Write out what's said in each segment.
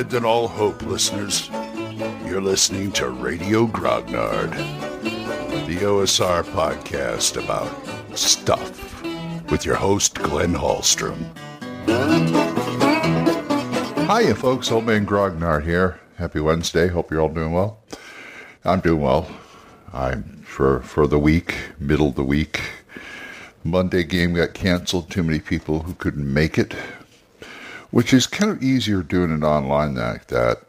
Abandon all hope, listeners. You're listening to Radio Grognard, the OSR podcast about stuff with your host, Glenn Hallstrom. Hiya, folks. Old Man Grognard here. Happy Wednesday. Hope you're all doing well. I'm doing well. I'm for for the week, middle of the week. Monday game got canceled. Too many people who couldn't make it, which is kind of easier doing it online like that.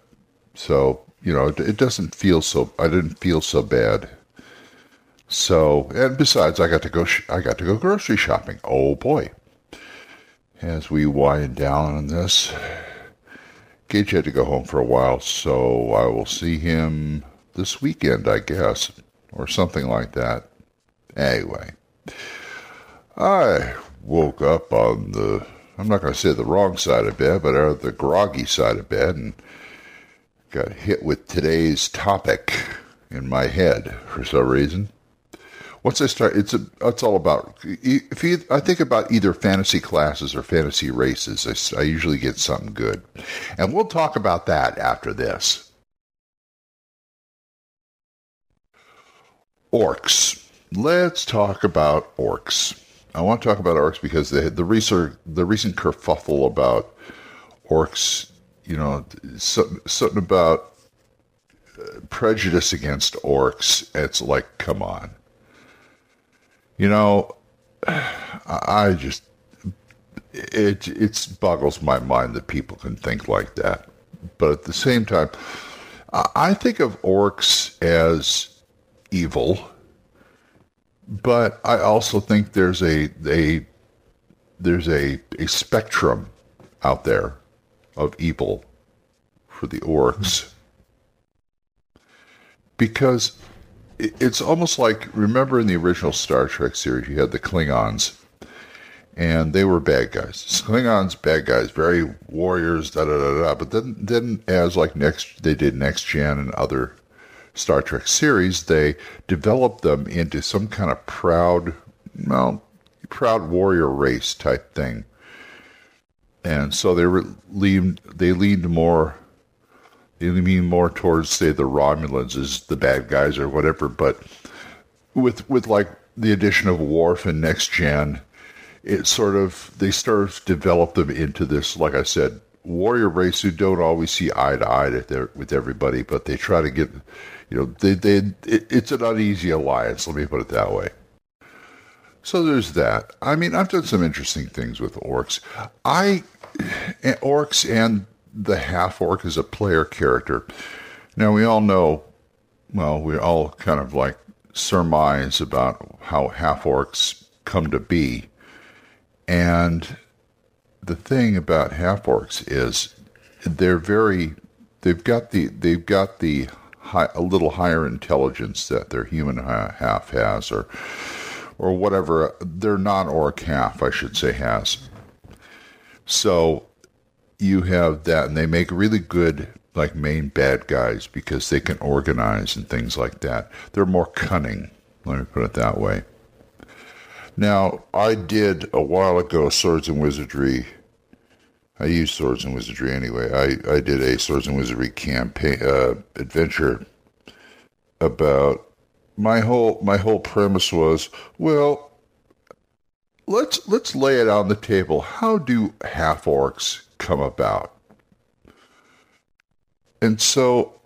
So you know, it, doesn't feel so. I didn't feel so bad. So, and besides, I got to go. Sh- I got to go grocery shopping. Oh boy! As we wind down on this, Gage had to go home for a while, so I will see him this weekend, I guess, or something like that. Anyway, I woke up on the, I'm not going to say the wrong side of bed, but on the groggy side of bed and got hit with today's topic in my head for some reason. Once I start, it's a, it's all about. If you, I think about either fantasy classes or fantasy races, I, I usually get something good, and we'll talk about that after this. Orcs. Let's talk about orcs. I want to talk about orcs because the the recent the recent kerfuffle about orcs, you know, something, something about uh, prejudice against orcs. It's like, come on. You know, I just it it boggles my mind that people can think like that. But at the same time, I think of orcs as evil, but I also think there's a a there's a, a spectrum out there of evil for the orcs. Because it's almost like remember in the original Star Trek series you had the Klingons and they were bad guys. Klingons bad guys, very warriors, da da da da. But then then as like next they did next gen and other Star Trek series, they developed them into some kind of proud well proud warrior race type thing. And so they were leaned they leaned more they lean more towards say the Romulans as the bad guys or whatever, but with with like the addition of Worf and Next Gen, it sort of they sort of developed them into this, like I said, warrior race who don't always see eye to eye with everybody, but they try to get, you know, they they it, it's an uneasy alliance. Let me put it that way. So there's that. I mean, I've done some interesting things with orcs. I eh, orcs and the half orc is a player character. Now we all know, well, we all kind of like surmise about how half orcs come to be. And the thing about half orcs is they're very they've got the they've got the high, a little higher intelligence that their human half has or or whatever their non-orc half I should say has. So you have that and they make really good like main bad guys because they can organize and things like that. They're more cunning, let me put it that way. Now, I did a while ago Swords and Wizardry. I use Swords and Wizardry anyway. I, I did a Swords and Wizardry campaign uh, adventure about my whole my whole premise was well let's let's lay it on the table. How do half orcs come about? And so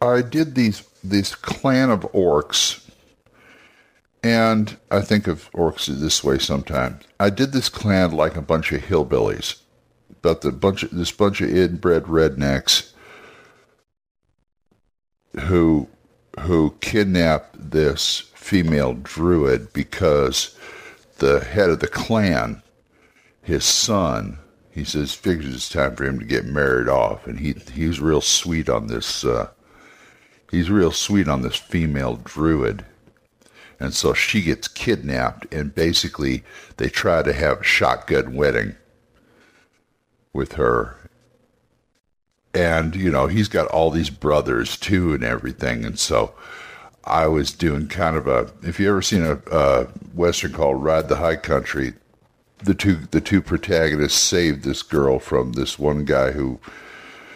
I did these this clan of orcs and I think of orcs this way sometimes. I did this clan like a bunch of hillbillies, but the bunch of, this bunch of inbred rednecks who who kidnapped this female druid because the head of the clan, his son, he says figures it's time for him to get married off, and he he's real sweet on this. Uh, he's real sweet on this female druid and so she gets kidnapped, and basically they try to have a shotgun wedding with her. And, you know, he's got all these brothers too and everything. And so I was doing kind of a, if you ever seen a, a Western called Ride the High Country, the two the two protagonists saved this girl from this one guy who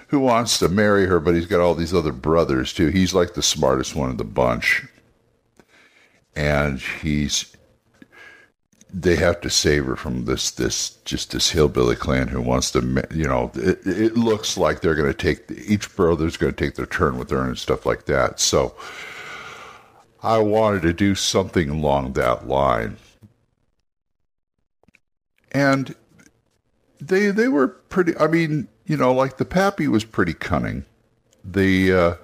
who wants to marry her, but he's got all these other brothers too. He's like the smartest one of the bunch. And he's they have to save her from this this just this hillbilly clan who wants to you know it, it looks like they're going to take each brother's going to take their turn with her and stuff like that. So i wanted to do something along that line. And they they were pretty i mean you know like the pappy was pretty cunning. The uh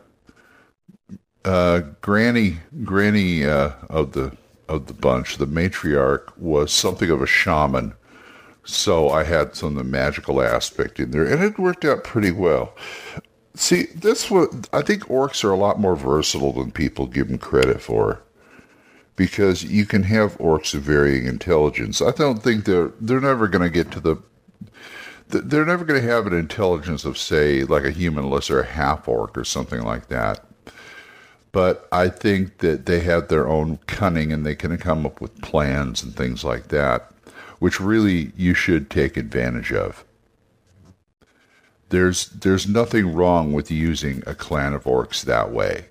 uh granny granny uh of the of the bunch, the matriarch, was something of a shaman. So I had some of the magical aspect in there, and it worked out pretty well. See, this was, I think orcs are a lot more versatile than people give them credit for. Because you can have orcs of varying intelligence. I don't think they're they're never going to get to the they're never going to have an intelligence of say like a human unless they're a half orc or something like that but I think that they have their own cunning and they can come up with plans and things like that, which really you should take advantage of. There's there's nothing wrong with using a clan of orcs that way.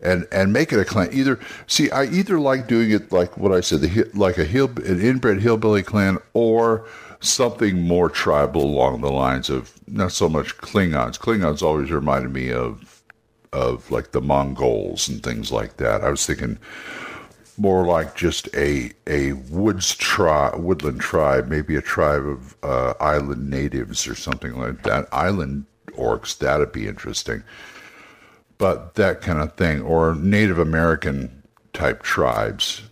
And, and make it a clan. Either see, I either like doing it like what I said, the like a hill, an inbred hillbilly clan, or something more tribal along the lines of not so much Klingons. Klingons always reminded me of of like the Mongols and things like that. I was thinking more like just a a woods tribe, woodland tribe, maybe a tribe of uh, island natives or something like that. Island orcs, that'd be interesting. But that kind of thing, or Native American type tribes.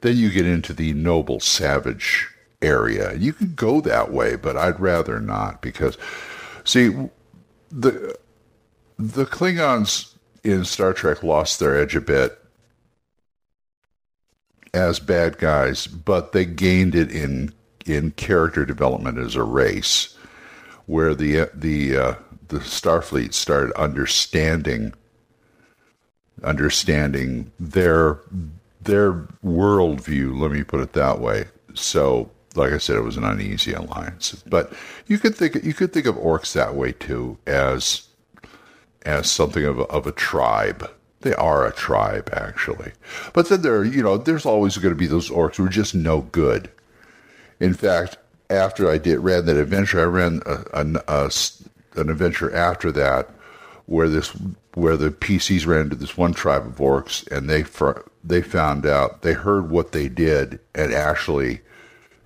Then you get into the noble savage area. You can go that way, but I'd rather not because, see, the the Klingons in Star Trek lost their edge a bit as bad guys, but they gained it in in character development as a race, where the the uh, the Starfleet started understanding understanding their their worldview. Let me put it that way. So, like I said, it was an uneasy alliance. But you could think you could think of orcs that way too, as as something of a, of a tribe. They are a tribe, actually. But then there, you know, there's always going to be those orcs who are just no good. In fact, after I did ran that adventure, I ran a, a, a, an adventure after that where this where the PCs ran into this one tribe of orcs, and they they found out they heard what they did and actually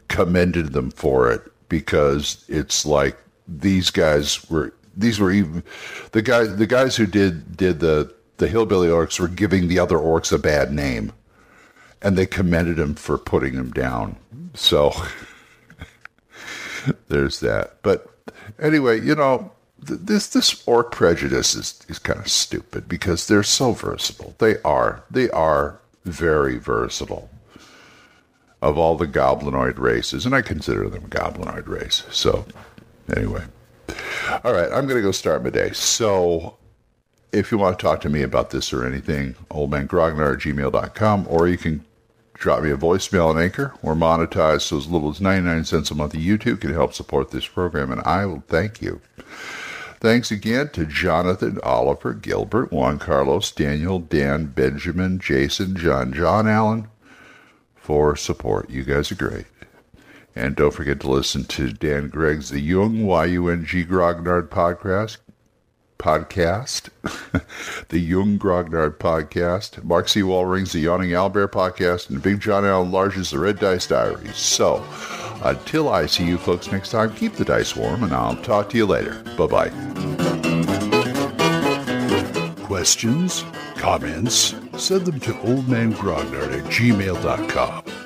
commended them for it because it's like these guys were these were even the guys the guys who did did the the hillbilly orcs were giving the other orcs a bad name. And they commended him for putting him down. So there's that. But anyway you know this this orc prejudice is, is kind of stupid because they're so versatile. They are they are very versatile of all the goblinoid races. And i consider them a goblinoid race. So anyway all right, I'm going to go start my day. So if you want to talk to me about this or anything, oldmangrognard at gmail.com, or you can drop me a voicemail on Anchor. We're monetized, so as little as 99 cents a month on YouTube can help support this program, and I will thank you. Thanks again to Jonathan, Oliver, Gilbert, Juan Carlos, Daniel, Dan, Benjamin, Jason, John, John Allen for support. You guys are great. And don't forget to listen to Dan Gregg's The Yung, Y-U-N-G Grognard podcast. Podcast. the Yung Grognard podcast. Mark C. Wallring's The Yawning Owlbear podcast. And Big John Allen Large's The Red Dice Diaries. So, until I see you folks next time, keep the dice warm, and I'll talk to you later. Bye-bye. Questions? Comments? Send them to oldmangrognard at gmail.com.